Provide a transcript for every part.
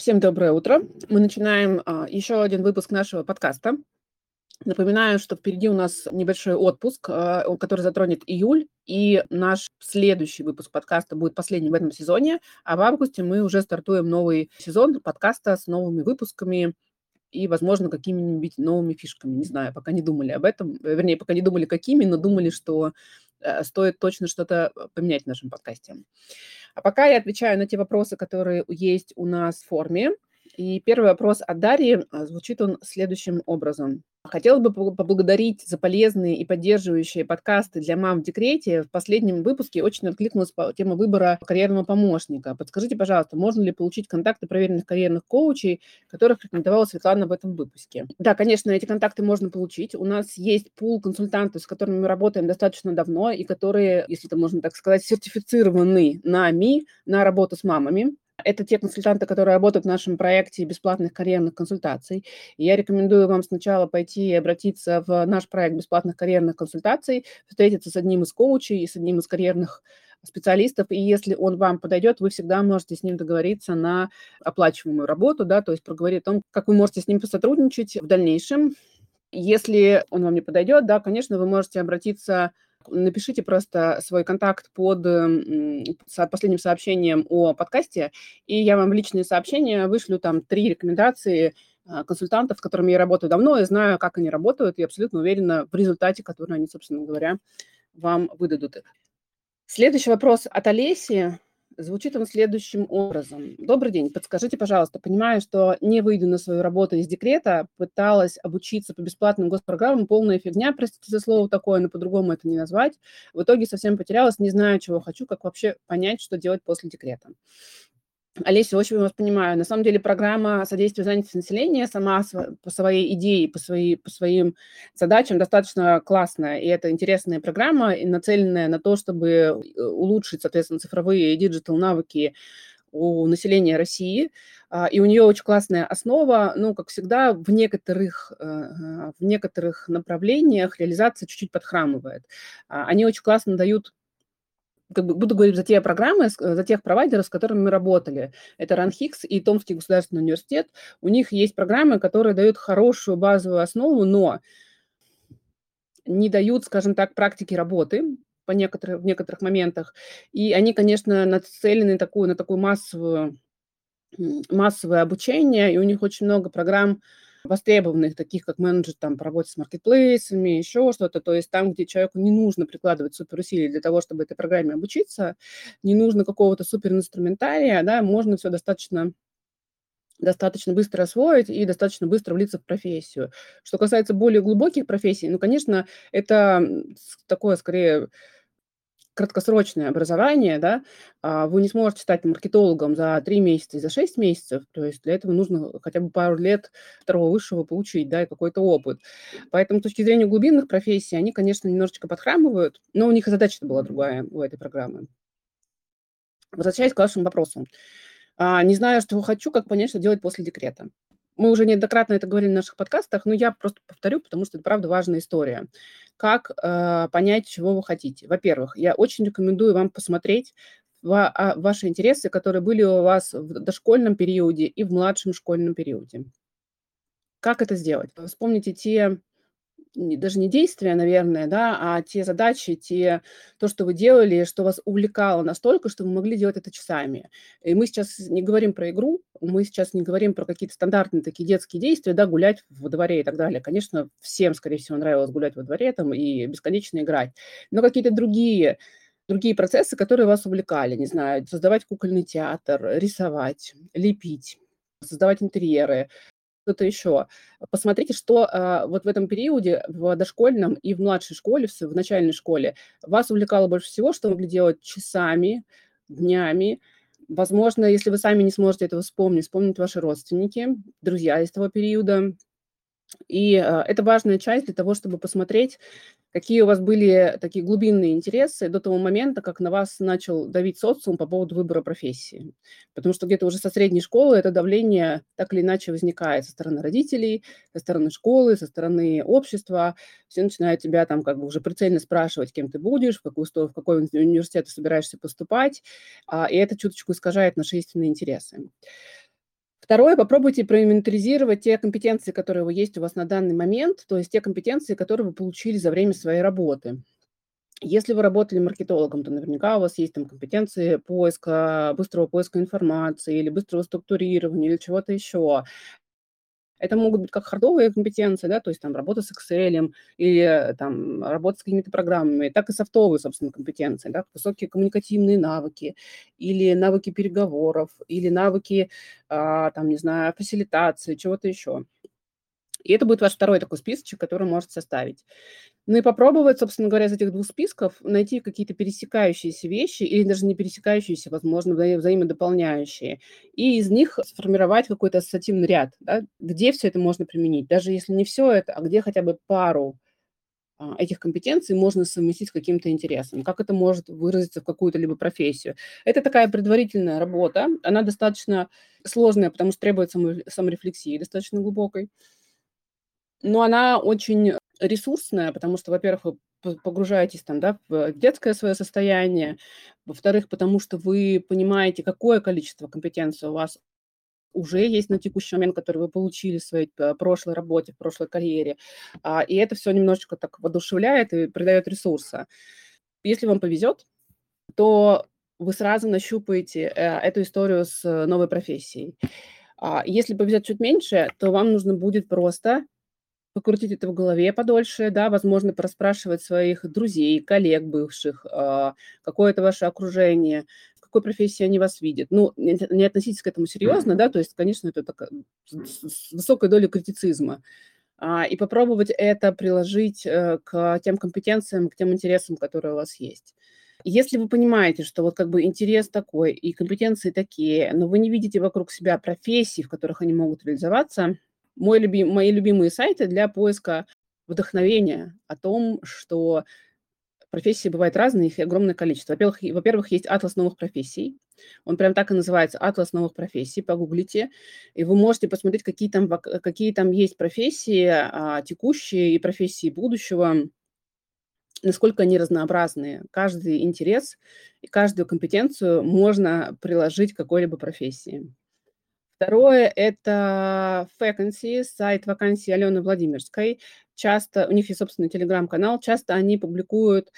Всем доброе утро. Мы начинаем а, еще один выпуск нашего подкаста. Напоминаю, что впереди у нас небольшой отпуск, а, который затронет июль, и наш следующий выпуск подкаста будет последним в этом сезоне, а в августе мы уже стартуем новый сезон подкаста с новыми выпусками и, возможно, какими-нибудь новыми фишками. Не знаю, пока не думали об этом, вернее, пока не думали какими, но думали, что э, стоит точно что-то поменять в нашем подкасте. А пока я отвечаю на те вопросы, которые есть у нас в форме. И первый вопрос от Дарьи а, звучит он следующим образом. Хотела бы поблагодарить за полезные и поддерживающие подкасты для мам в декрете. В последнем выпуске очень откликнулась тема выбора карьерного помощника. Подскажите, пожалуйста, можно ли получить контакты проверенных карьерных коучей, которых рекомендовала Светлана в этом выпуске? Да, конечно, эти контакты можно получить. У нас есть пул консультантов, с которыми мы работаем достаточно давно и которые, если это можно так сказать, сертифицированы нами на работу с мамами. Это те консультанты, которые работают в нашем проекте бесплатных карьерных консультаций. И я рекомендую вам сначала пойти и обратиться в наш проект бесплатных карьерных консультаций, встретиться с одним из коучей и с одним из карьерных специалистов, и если он вам подойдет, вы всегда можете с ним договориться на оплачиваемую работу, да, то есть проговорить о том, как вы можете с ним посотрудничать в дальнейшем. Если он вам не подойдет, да, конечно, вы можете обратиться Напишите просто свой контакт под последним сообщением о подкасте, и я вам в личные сообщения вышлю там три рекомендации а, консультантов, с которыми я работаю давно, и знаю, как они работают, и абсолютно уверена в результате, который они, собственно говоря, вам выдадут. Следующий вопрос от Олеси. Звучит он следующим образом. Добрый день, подскажите, пожалуйста, понимаю, что не выйду на свою работу из декрета, пыталась обучиться по бесплатным госпрограммам, полная фигня, простите за слово такое, но по-другому это не назвать. В итоге совсем потерялась, не знаю, чего хочу, как вообще понять, что делать после декрета. Олеся, очень вас понимаю. На самом деле программа содействия занятости населения сама по своей идее, по, своей, по своим задачам достаточно классная. И это интересная программа, нацеленная на то, чтобы э, улучшить, соответственно, цифровые и digital навыки у населения России. А, и у нее очень классная основа, ну, как всегда, в некоторых, э, в некоторых направлениях реализация чуть-чуть подхрамывает. А, они очень классно дают как бы буду говорить за те программы, за тех провайдеров, с которыми мы работали. Это РАНХИКС и Томский государственный университет. У них есть программы, которые дают хорошую базовую основу, но не дают, скажем так, практики работы по некоторых, в некоторых моментах. И они, конечно, нацелены такую, на такую массовую, массовое обучение, и у них очень много программ, востребованных, таких как менеджер там, по работе с маркетплейсами, еще что-то. То есть там, где человеку не нужно прикладывать суперусилий для того, чтобы этой программе обучиться, не нужно какого-то суперинструментария, да, можно все достаточно достаточно быстро освоить и достаточно быстро влиться в профессию. Что касается более глубоких профессий, ну, конечно, это такое, скорее, краткосрочное образование, да, а, вы не сможете стать маркетологом за 3 месяца и за 6 месяцев, то есть для этого нужно хотя бы пару лет второго высшего получить, да, и какой-то опыт. Поэтому с точки зрения глубинных профессий они, конечно, немножечко подхрамывают, но у них и задача была другая у этой программы. Возвращаясь к вашему вопросу. А, не знаю, что хочу, как понять, что делать после декрета мы уже неоднократно это говорили в наших подкастах, но я просто повторю, потому что это, правда, важная история. Как э, понять, чего вы хотите? Во-первых, я очень рекомендую вам посмотреть а, ваши интересы, которые были у вас в дошкольном периоде и в младшем школьном периоде. Как это сделать? Вспомните те даже не действия, наверное, да, а те задачи, те, то, что вы делали, что вас увлекало настолько, что вы могли делать это часами. И мы сейчас не говорим про игру, мы сейчас не говорим про какие-то стандартные такие детские действия, да, гулять во дворе и так далее. Конечно, всем, скорее всего, нравилось гулять во дворе там и бесконечно играть. Но какие-то другие другие процессы, которые вас увлекали, не знаю, создавать кукольный театр, рисовать, лепить, создавать интерьеры, что-то еще. Посмотрите, что э, вот в этом периоде, в дошкольном и в младшей школе, в, в начальной школе, вас увлекало больше всего, что вы могли делать часами, днями. Возможно, если вы сами не сможете этого вспомнить, вспомнить ваши родственники, друзья из того периода. И э, это важная часть для того, чтобы посмотреть, Какие у вас были такие глубинные интересы до того момента, как на вас начал давить социум по поводу выбора профессии? Потому что где-то уже со средней школы это давление так или иначе возникает со стороны родителей, со стороны школы, со стороны общества. Все начинают тебя там как бы уже прицельно спрашивать, кем ты будешь, в, какую, в какой университет ты собираешься поступать, а, и это чуточку искажает наши истинные интересы. Второе, попробуйте проинвентаризировать те компетенции, которые есть у вас на данный момент, то есть те компетенции, которые вы получили за время своей работы. Если вы работали маркетологом, то наверняка у вас есть там компетенции поиска, быстрого поиска информации или быстрого структурирования или чего-то еще. Это могут быть как хардовые компетенции, да, то есть там работа с Excel или там работа с какими-то программами, так и софтовые, собственно, компетенции, да, высокие коммуникативные навыки или навыки переговоров, или навыки, а, там, не знаю, фасилитации, чего-то еще. И это будет ваш второй такой списочек, который можете составить. Ну и попробовать, собственно говоря, из этих двух списков найти какие-то пересекающиеся вещи или даже не пересекающиеся, возможно, вза взаимодополняющие, и из них сформировать какой-то ассоциативный ряд, да, где все это можно применить. Даже если не все это, а где хотя бы пару а, этих компетенций можно совместить с каким-то интересом, как это может выразиться в какую-то либо профессию. Это такая предварительная работа, она достаточно сложная, потому что требует саморефлексии достаточно глубокой но она очень ресурсная, потому что, во-первых, вы погружаетесь там, да, в детское свое состояние, во-вторых, потому что вы понимаете, какое количество компетенций у вас уже есть на текущий момент, который вы получили в своей э, прошлой работе, в прошлой карьере. А, и это все немножечко так воодушевляет и придает ресурса. Если вам повезет, то вы сразу нащупаете э, эту историю с новой профессией. А, если повезет чуть меньше, то вам нужно будет просто покрутить это в голове подольше, да, возможно, проспрашивать своих друзей, коллег бывших, а, какое это ваше окружение, в какой профессии они вас видят. Ну, не, не относитесь к этому серьезно, да, то есть, конечно, это так, с высокой долей критицизма. А, и попробовать это приложить э, к тем компетенциям, к тем интересам, которые у вас есть. Если вы понимаете, что вот как бы интерес такой и компетенции такие, но вы не видите вокруг себя профессий, в которых они могут реализоваться, мой любим, мои любимые сайты для поиска вдохновения о том, что профессии бывают разные, их огромное количество. Во-первых, во-первых, есть атлас новых профессий. Он прям так и называется, атлас новых профессий. Погуглите, и вы можете посмотреть, какие там, какие там есть профессии а, текущие и профессии будущего, насколько они разнообразные. Каждый интерес и каждую компетенцию можно приложить к какой-либо профессии. Второе– это vacancy, сайт вакансий Алены Владимирской. Часто, у них есть собственный телеграм-канал, часто они публикуют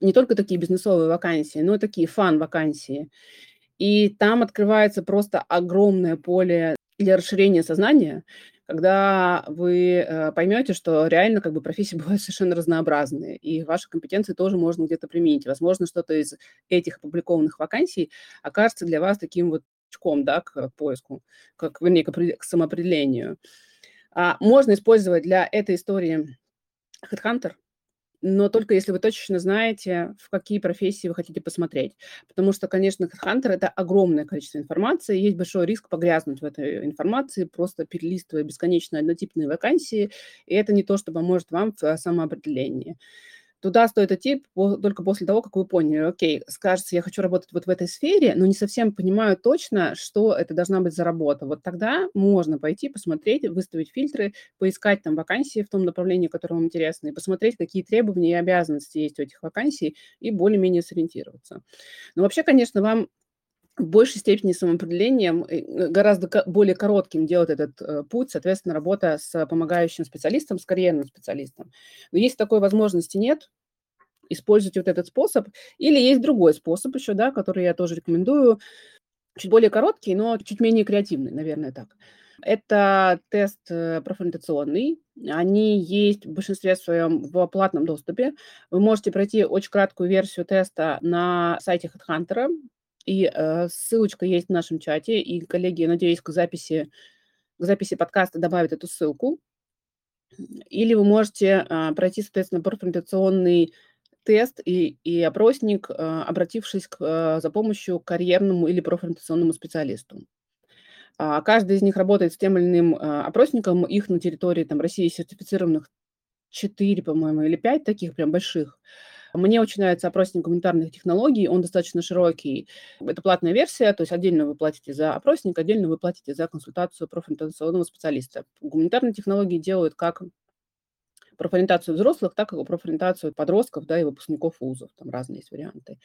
не только такие бизнесовые вакансии, но и такие фан-вакансии. И там открывается просто огромное поле для расширения сознания, когда вы э, поймете, что реально как бы профессии бывают совершенно разнообразные, и ваши компетенции тоже можно где-то применить. Возможно, что-то из этих опубликованных вакансий окажется для вас таким вот толчком, да, к поиску, как, вернее, к самоопределению. А, можно использовать для этой истории Headhunter, но только если вы точно знаете, в какие профессии вы хотите посмотреть. Потому что, конечно, Headhunter – это огромное количество информации, есть большой риск погрязнуть в этой информации, просто перелистывая бесконечно однотипные вакансии, и это не то, что поможет вам в самоопределении. Туда стоит идти только после того, как вы поняли, окей, скажется, я хочу работать вот в этой сфере, но не совсем понимаю точно, что это должна быть за работа. Вот тогда можно пойти, посмотреть, выставить фильтры, поискать там вакансии в том направлении, которое вам интересно, и посмотреть, какие требования и обязанности есть у этих вакансий, и более-менее сориентироваться. Но вообще, конечно, вам в большей степени самоопределением, э, гораздо более коротким делать этот э, путь, соответственно, работа с помогающим специалистом, с карьерным специалистом. Но если такой возможности нет, используйте вот этот способ. Или есть другой способ еще, да, который я тоже рекомендую, чуть более короткий, но чуть менее креативный, наверное, так. Это тест э, профориентационный. Они есть в большинстве своем в платном доступе. Вы можете пройти очень краткую версию теста на сайте HeadHunter. И э, ссылочка есть в нашем чате, и коллеги, надеюсь, к записи, к записи подкаста добавят эту ссылку. Или вы можете э, пройти, соответственно, профориентационный тест и, и опросник, э, обратившись к, за помощью к карьерному или профориентационному специалисту. А каждый из них работает с тем или иным опросником. Их на территории там, России сертифицированных 4, по-моему, или 5 таких прям больших. Мне очень нравится опросник гуманитарных технологий, он достаточно широкий. Это платная версия, то есть отдельно вы платите за опросник, отдельно вы платите за консультацию профориентационного специалиста. Гуманитарные технологии делают как профориентацию взрослых, так и профориентацию подростков да, и выпускников вузов. Там разные есть варианты.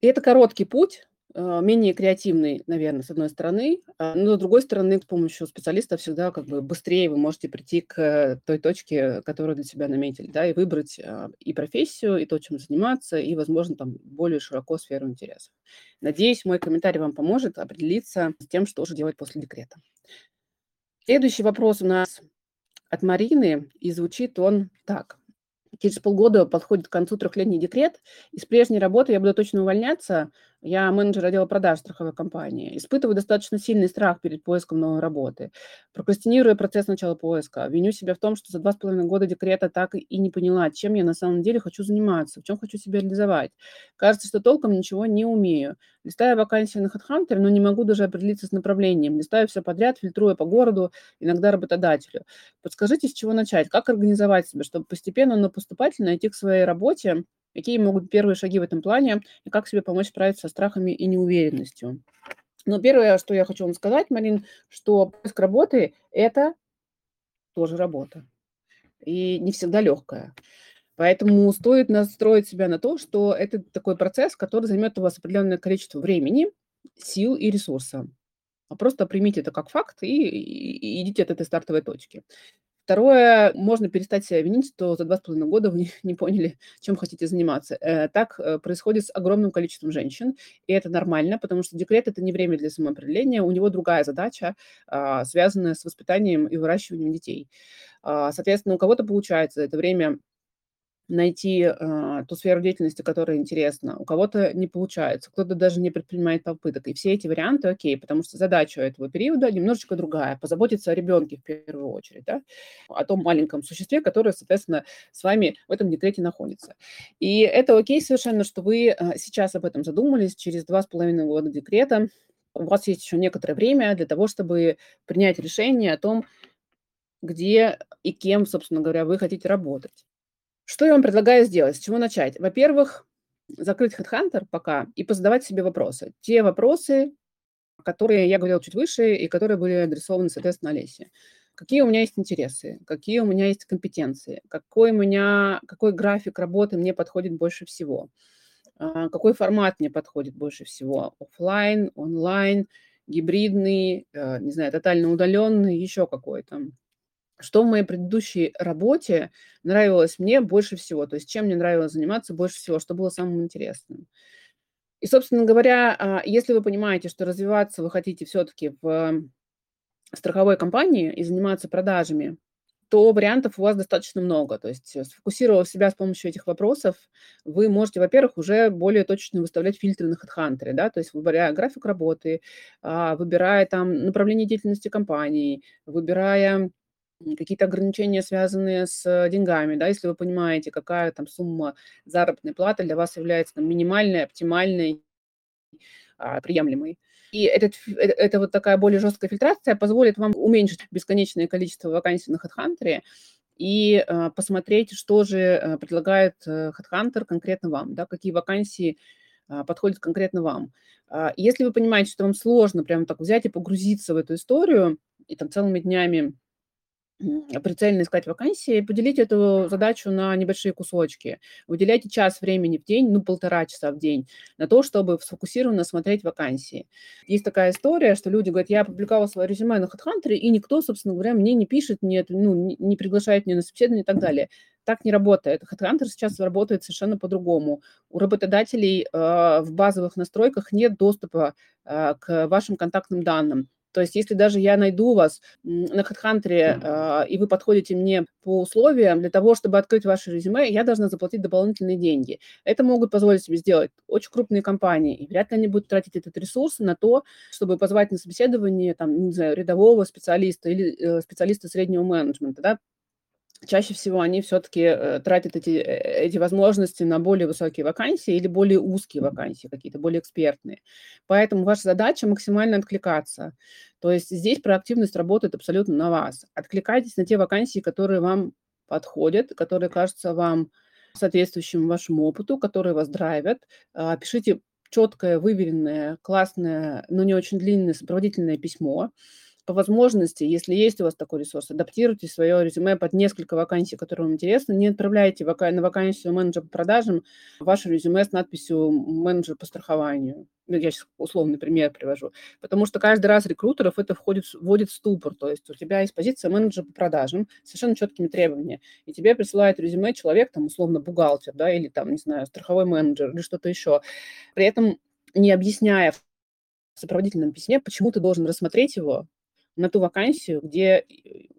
И это короткий путь менее креативный, наверное, с одной стороны, а, но с другой стороны, с помощью специалиста всегда как бы быстрее вы можете прийти к той точке, которую для себя наметили, да, и выбрать а, и профессию, и то, чем заниматься, и, возможно, там более широко сферу интересов. Надеюсь, мой комментарий вам поможет определиться с тем, что же делать после декрета. Следующий вопрос у нас от Марины, и звучит он так. Через полгода подходит к концу трехлетний декрет. Из прежней работы я буду точно увольняться. Я менеджер отдела продаж страховой компании. Испытываю достаточно сильный страх перед поиском новой работы. Прокрастинирую процесс начала поиска. Виню себя в том, что за два с половиной года декрета так и не поняла, чем я на самом деле хочу заниматься, в чем хочу себя реализовать. Кажется, что толком ничего не умею. Листаю вакансии на HeadHunter, но не могу даже определиться с направлением. Листаю все подряд, фильтруя по городу, иногда работодателю. Подскажите, с чего начать? Как организовать себя, чтобы постепенно, но поступательно идти к своей работе Какие могут быть первые шаги в этом плане и как себе помочь справиться со страхами и неуверенностью? Но первое, что я хочу вам сказать, Марин, что поиск работы – это тоже работа. И не всегда легкая. Поэтому стоит настроить себя на то, что это такой процесс, который займет у вас определенное количество времени, сил и ресурса. А просто примите это как факт и, и, и идите от этой стартовой точки. Второе, можно перестать себя винить, что за два с половиной года вы не поняли, чем хотите заниматься. Э, так э, происходит с огромным количеством женщин, и это нормально, потому что декрет – это не время для самоопределения, у него другая задача, а, связанная с воспитанием и выращиванием детей. А, соответственно, у кого-то получается это время найти э, ту сферу деятельности, которая интересна. У кого-то не получается, кто-то даже не предпринимает попыток. И все эти варианты окей, потому что задача этого периода немножечко другая. Позаботиться о ребенке в первую очередь, да? о том маленьком существе, которое, соответственно, с вами в этом декрете находится. И это окей совершенно, что вы э, сейчас об этом задумались, через два с половиной года декрета. У вас есть еще некоторое время для того, чтобы принять решение о том, где и кем, собственно говоря, вы хотите работать. Что я вам предлагаю сделать? С чего начать? Во-первых, закрыть HeadHunter пока и позадавать себе вопросы. Те вопросы, которые я говорила чуть выше и которые были адресованы, соответственно, Олесе. Какие у меня есть интересы, какие у меня есть компетенции, какой у меня, какой график работы мне подходит больше всего, а, какой формат мне подходит больше всего, офлайн, онлайн, гибридный, э, не знаю, тотально удаленный, еще какой-то что в моей предыдущей работе нравилось мне больше всего, то есть чем мне нравилось заниматься больше всего, что было самым интересным. И, собственно говоря, а, если вы понимаете, что развиваться вы хотите все-таки в страховой компании и заниматься продажами, то вариантов у вас достаточно много. То есть, сфокусировав себя с помощью этих вопросов, вы можете, во-первых, уже более точно выставлять фильтры на HeadHunter, да, то есть выбирая график работы, а, выбирая там направление деятельности компании, выбирая какие-то ограничения, связанные с деньгами, да, если вы понимаете, какая там сумма заработной платы для вас является там, минимальной, оптимальной, а, приемлемой. И этот, э, это вот такая более жесткая фильтрация позволит вам уменьшить бесконечное количество вакансий на HeadHunter и а, посмотреть, что же предлагает HeadHunter конкретно вам, да, какие вакансии а, подходят конкретно вам. А, если вы понимаете, что вам сложно прямо так взять и погрузиться в эту историю и там целыми днями прицельно искать вакансии, поделить эту задачу на небольшие кусочки. Выделяйте час времени в день, ну, полтора часа в день на то, чтобы сфокусированно смотреть вакансии. Есть такая история, что люди говорят, я опубликовала свое резюме на HeadHunter, и никто, собственно говоря, мне не пишет, не, ну, не приглашает меня на собеседование и так далее. Так не работает. HeadHunter сейчас работает совершенно по-другому. У работодателей э, в базовых настройках нет доступа э, к вашим контактным данным. То есть если даже я найду вас на HeadHunter, э, и вы подходите мне по условиям, для того, чтобы открыть ваше резюме, я должна заплатить дополнительные деньги. Это могут позволить себе сделать очень крупные компании, и вряд ли они будут тратить этот ресурс на то, чтобы позвать на собеседование там, не знаю, рядового специалиста или э, специалиста среднего менеджмента, да, чаще всего они все-таки э, тратят эти, э, эти возможности на более высокие вакансии или более узкие вакансии, какие-то более экспертные. Поэтому ваша задача максимально откликаться. То есть здесь проактивность работает абсолютно на вас. Откликайтесь на те вакансии, которые вам подходят, которые кажутся вам соответствующим вашему опыту, которые вас драйвят. А, пишите четкое, выверенное, классное, но не очень длинное сопроводительное письмо, по возможности, если есть у вас такой ресурс, адаптируйте свое резюме под несколько вакансий, которые вам интересны. Не отправляйте вака- на вакансию менеджера по продажам ваше резюме с надписью «менеджер по страхованию». Ну, я сейчас условный пример привожу. Потому что каждый раз рекрутеров это входит, вводит в ступор. То есть у тебя есть позиция менеджера по продажам с совершенно четкими требованиями. И тебе присылает резюме человек, там, условно, бухгалтер, да, или там, не знаю, страховой менеджер или что-то еще. При этом не объясняя в сопроводительном письме, почему ты должен рассмотреть его, на ту вакансию, где э,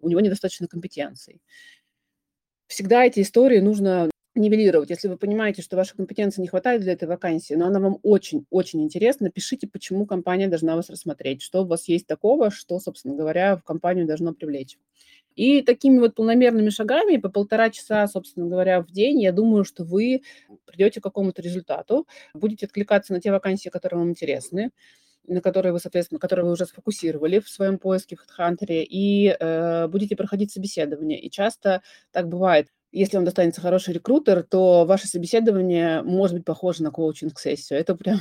у него недостаточно компетенций. Всегда эти истории нужно нивелировать. Если вы понимаете, что вашей компетенции не хватает для этой вакансии, но она вам очень-очень интересна, пишите, почему компания должна вас рассмотреть, что у вас есть такого, что, собственно говоря, в компанию должно привлечь. И такими вот полномерными шагами по полтора часа, собственно говоря, в день, я думаю, что вы придете к какому-то результату, будете откликаться на те вакансии, которые вам интересны, на которые вы, соответственно, которые вы уже сфокусировали в своем поиске в HeadHunter, и э, будете проходить собеседование. И часто так бывает. Если вам достанется хороший рекрутер, то ваше собеседование может быть похоже на коучинг-сессию. Это прям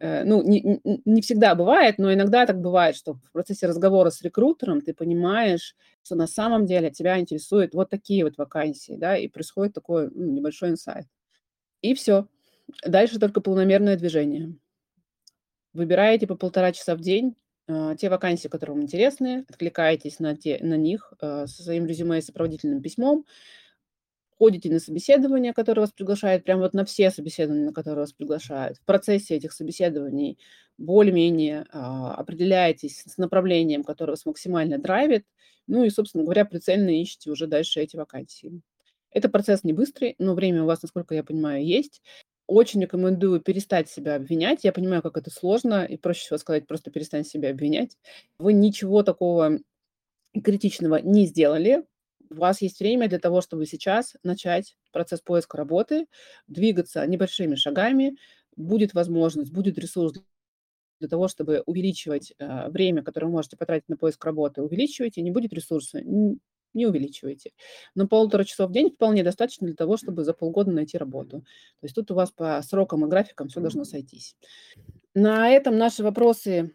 э, ну, не, не всегда бывает, но иногда так бывает, что в процессе разговора с рекрутером ты понимаешь, что на самом деле тебя интересуют вот такие вот вакансии, да, и происходит такой ну, небольшой инсайт. И все. Дальше только полномерное движение. Выбираете по полтора часа в день э, те вакансии, которые вам интересны, откликаетесь на, те, на них э, со своим резюме и сопроводительным письмом, ходите на собеседование, которое вас приглашает, прямо вот на все собеседования, на которые вас приглашают. В процессе этих собеседований более-менее э, определяетесь с направлением, которое вас максимально драйвит, ну и, собственно говоря, прицельно ищете уже дальше эти вакансии. Это процесс не быстрый, но время у вас, насколько я понимаю, есть. Очень рекомендую перестать себя обвинять. Я понимаю, как это сложно, и проще всего сказать, просто перестань себя обвинять. Вы ничего такого критичного не сделали. У вас есть время для того, чтобы сейчас начать процесс поиска работы, двигаться небольшими шагами. Будет возможность, будет ресурс для того, чтобы увеличивать э, время, которое вы можете потратить на поиск работы, увеличивайте, не будет ресурса, не увеличивайте. Но полутора часов в день вполне достаточно для того, чтобы за полгода найти работу. То есть тут у вас по срокам и графикам все должно сойтись. На этом наши вопросы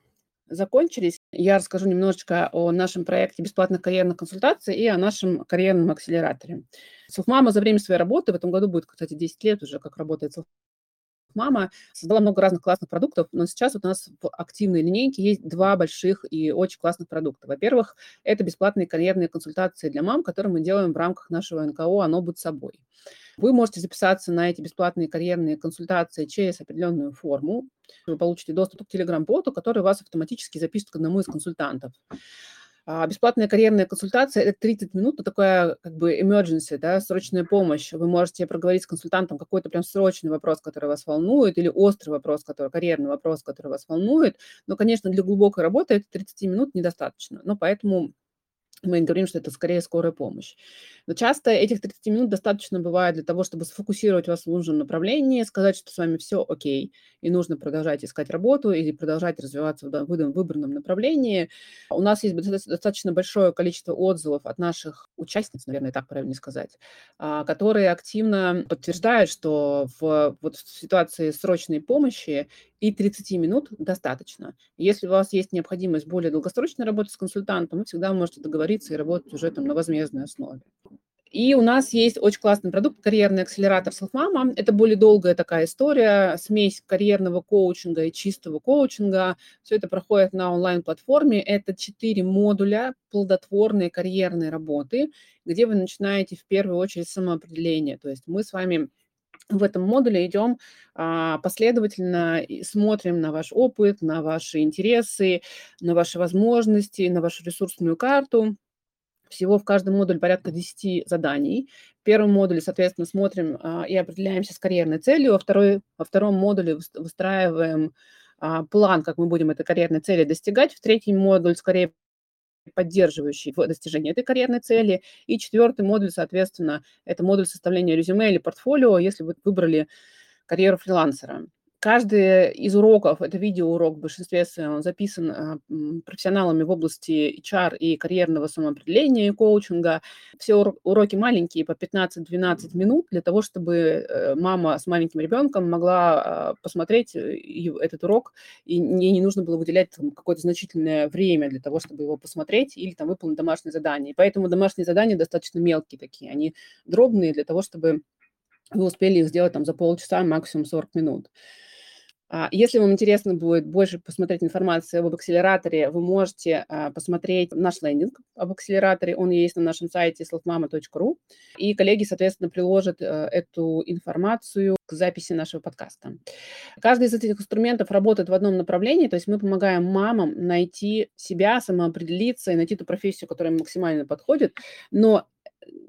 закончились. Я расскажу немножечко о нашем проекте бесплатных карьерных консультаций и о нашем карьерном акселераторе. Селфмама за время своей работы, в этом году будет, кстати, 10 лет уже, как работает мама создала много разных классных продуктов, но сейчас вот у нас в активной линейке есть два больших и очень классных продукта. Во-первых, это бесплатные карьерные консультации для мам, которые мы делаем в рамках нашего НКО «Оно будь собой». Вы можете записаться на эти бесплатные карьерные консультации через определенную форму. Вы получите доступ к Telegram-боту, который вас автоматически запишет к одному из консультантов. А, бесплатная карьерная консультация – это 30 минут, это такая как бы emergency, да, срочная помощь. Вы можете проговорить с консультантом какой-то прям срочный вопрос, который вас волнует, или острый вопрос, который, карьерный вопрос, который вас волнует. Но, конечно, для глубокой работы это 30 минут недостаточно. Но поэтому мы говорим, что это скорее скорая помощь. Но часто этих 30 минут достаточно бывает для того, чтобы сфокусировать вас в нужном направлении, сказать, что с вами все окей, и нужно продолжать искать работу или продолжать развиваться в выбранном направлении. У нас есть достаточно большое количество отзывов от наших участниц, наверное, так правильно сказать, а, которые активно подтверждают, что в, вот в ситуации срочной помощи и 30 минут достаточно. Если у вас есть необходимость более долгосрочной работы с консультантом, вы всегда можете договориться и работать уже там на возмездной основе. И у нас есть очень классный продукт, карьерный акселератор Selfmama. Это более долгая такая история, смесь карьерного коучинга и чистого коучинга. Все это проходит на онлайн-платформе. Это четыре модуля плодотворной карьерной работы, где вы начинаете в первую очередь самоопределение. То есть мы с вами в этом модуле идем а, последовательно, смотрим на ваш опыт, на ваши интересы, на ваши возможности, на вашу ресурсную карту. Всего в каждом модуле порядка 10 заданий. В первом модуле, соответственно, смотрим а, и определяемся с карьерной целью, во, второй, во втором модуле выстраиваем а, план, как мы будем этой карьерной цели достигать. В третьем модуле скорее поддерживающий в достижении этой карьерной цели. И четвертый модуль, соответственно, это модуль составления резюме или портфолио, если вы выбрали карьеру фрилансера. Каждый из уроков, это видеоурок в большинстве своем, записан а, профессионалами в области HR и карьерного самоопределения и коучинга. Все уроки маленькие, по 15-12 минут, для того, чтобы э, мама с маленьким ребенком могла а, посмотреть э, этот урок, и ей не нужно было выделять какое-то значительное время для того, чтобы его посмотреть или там выполнить домашнее задание. И поэтому домашние задания достаточно мелкие такие, они дробные для того, чтобы вы успели их сделать там за полчаса, максимум 40 минут. А, если вам интересно будет больше посмотреть информацию об акселераторе, вы можете а, посмотреть наш лендинг об акселераторе. Он есть на нашем сайте selfmama.ru. И коллеги, соответственно, приложат э, эту информацию к записи нашего подкаста. Каждый из этих инструментов работает в одном направлении, то есть мы помогаем мамам найти себя, самоопределиться и найти ту профессию, которая им максимально подходит, но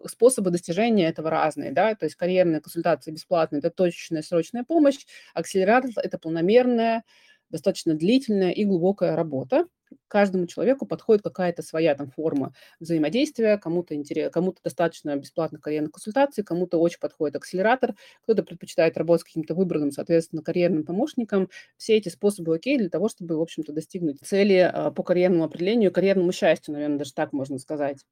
способы достижения этого разные, да, то есть карьерная консультация бесплатная – это точечная срочная помощь, акселератор – это полномерная, достаточно длительная и глубокая работа. Каждому человеку подходит какая-то своя там форма взаимодействия, кому-то интерес, кому-то достаточно бесплатных карьерных консультаций, кому-то очень подходит акселератор, кто-то предпочитает работать с каким-то выбранным, соответственно, карьерным помощником. Все эти способы окей для того, чтобы, в общем-то, достигнуть цели а, по карьерному определению, карьерному счастью, наверное, даже так можно сказать.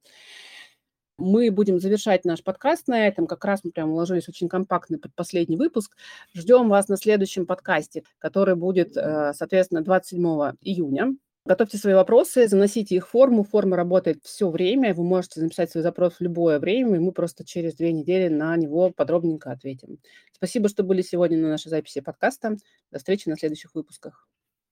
Мы будем завершать наш подкаст на этом. Как раз мы прям уложились очень компактный под последний выпуск. Ждем вас на следующем подкасте, который будет, э, соответственно, 27 июня. Готовьте свои вопросы, заносите их в форму. Форма работает все время. Вы можете записать свой запрос в любое время, и мы просто через две недели на него подробненько ответим. Спасибо, что были сегодня на нашей записи подкаста. До встречи на следующих выпусках.